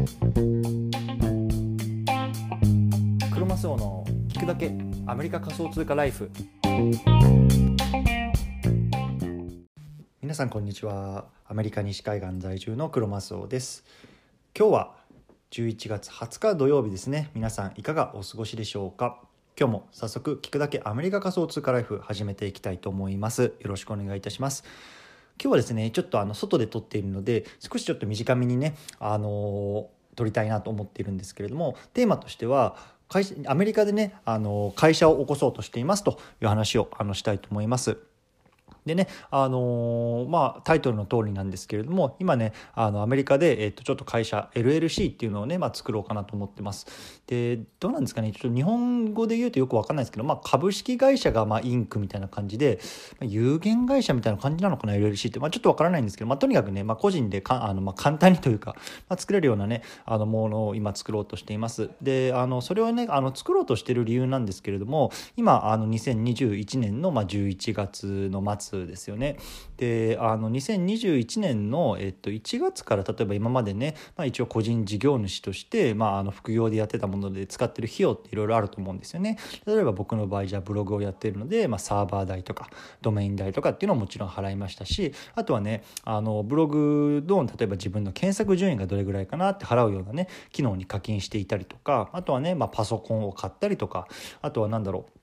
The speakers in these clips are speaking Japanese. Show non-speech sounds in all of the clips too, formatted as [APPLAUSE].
クロマスオの聞くだけアメリカ仮想通貨ライフ。皆さんこんにちは。アメリカ西海岸在住のクロマスオです。今日は11月20日土曜日ですね。皆さんいかがお過ごしでしょうか。今日も早速聞くだけアメリカ仮想通貨ライフ始めていきたいと思います。よろしくお願いいたします。今日はですねちょっとあの外で撮っているので少しちょっと短めにねあの撮りたいなと思っているんですけれどもテーマとしては会社アメリカでねあの会社を起こそうとしていますという話をあのしたいと思います。でね、あのー、まあ、タイトルの通りなんですけれども今ねあのアメリカで、えー、とちょっと会社 LLC っていうのをね、まあ、作ろうかなと思ってます。でどうなんですかねちょっと日本語で言うとよく分かんないですけど、まあ、株式会社がまあインクみたいな感じで、まあ、有限会社みたいな感じなのかな LLC って、まあ、ちょっと分からないんですけど、まあ、とにかくね、まあ、個人でかあの、まあ、簡単にというか、まあ、作れるようなねあのものを今作ろうとしています。であのそれをねあの作ろうとしてる理由なんですけれども今あの2021年のまあ11月の末ですよね。であの2021年の、えっと、1月から例えば今までね、まあ、一応個人事業主として、まあ、あの副業でやってたもので使ってる費用っていろいろあると思うんですよね。例えば僕の場合じゃあブログをやってるので、まあ、サーバー代とかドメイン代とかっていうのはもちろん払いましたしあとはねあのブログの例えば自分の検索順位がどれぐらいかなって払うようなね機能に課金していたりとかあとはね、まあ、パソコンを買ったりとかあとは何だろう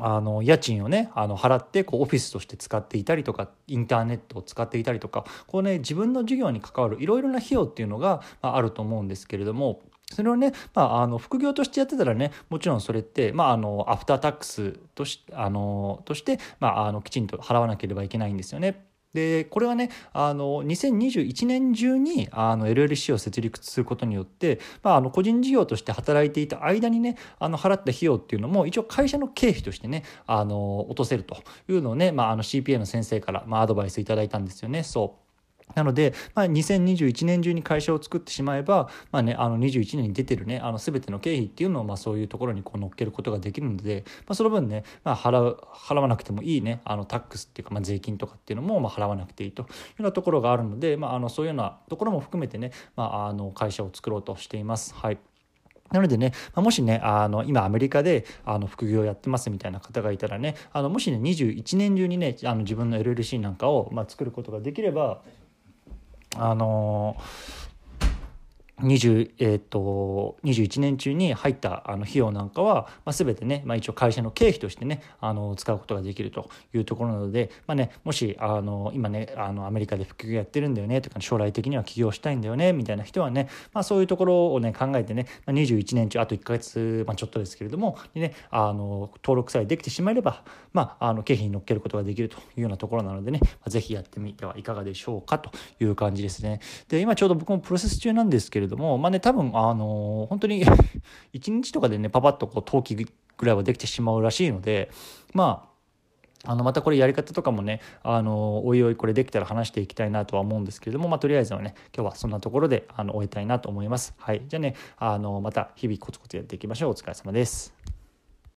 あの家賃をねあの払ってこうオフィスとして使っていたりとかインターネットを使っていたりとかこうね自分の授業に関わるいろいろな費用っていうのが、まあ、あると思うんですけれどもそれをね、まあ、あの副業としてやってたらねもちろんそれって、まあ、あのアフタータックスとしあのとして、まあ、あのきちんと払わなければいけないんですよね。でこれはねあの2021年中にあの LLC を設立することによって、まあ、あの個人事業として働いていた間にねあの払った費用っていうのも一応会社の経費としてねあの落とせるというのをね、まあ、あの CPA の先生から、まあ、アドバイスいただいたんですよね。そうなので、まあ、2021年中に会社を作ってしまえば、まあね、あの21年に出てるねあの全ての経費っていうのをまあそういうところにこう乗っけることができるので、まあ、その分ね、まあ、払う払わなくてもいいねあのタックスっていうか、まあ、税金とかっていうのもまあ払わなくていいというようなところがあるので、まあ、あのそういうようなところも含めてね、まあ、あの会社を作ろうとしています。はいなのでね、もしね、あの今アメリカであの副業やってますみたいな方がいたらね、あのもしね、21年中にね、あの自分の LLC なんかを、まあ、作ることができれば、あの20えーと、21年中に入ったあの費用なんかは、まあ、全てね、まあ、一応会社の経費としてねあの使うことができるというところなので、まあね、もしあの今ねあのアメリカで副業やってるんだよねとか将来的には起業したいんだよねみたいな人はね、まあ、そういうところをね考えてね、まあ、21年中あと1か月、まあ、ちょっとですけれども、ね、あの登録さえできてしまえれば、まあ、あの経費に乗っけることができるというようなところなのでね、まあ、ぜひやってみてはいかがでしょうかという感じですね。で今ちょうど僕もプロセス中なんですけれどれども、まあね、多分、あの本当に [LAUGHS] 1日とかでね、パパッとこう、登記ぐらいはできてしまうらしいので、まあ、あのまたこれやり方とかもねあのおいおいこれできたら話していきたいなとは思うんですけれども、まあ、とりあえずはね今日はそんなところであの終えたいなと思います。はい、じゃあねあのまた日々コツコツやっていきましょうお疲れ様です。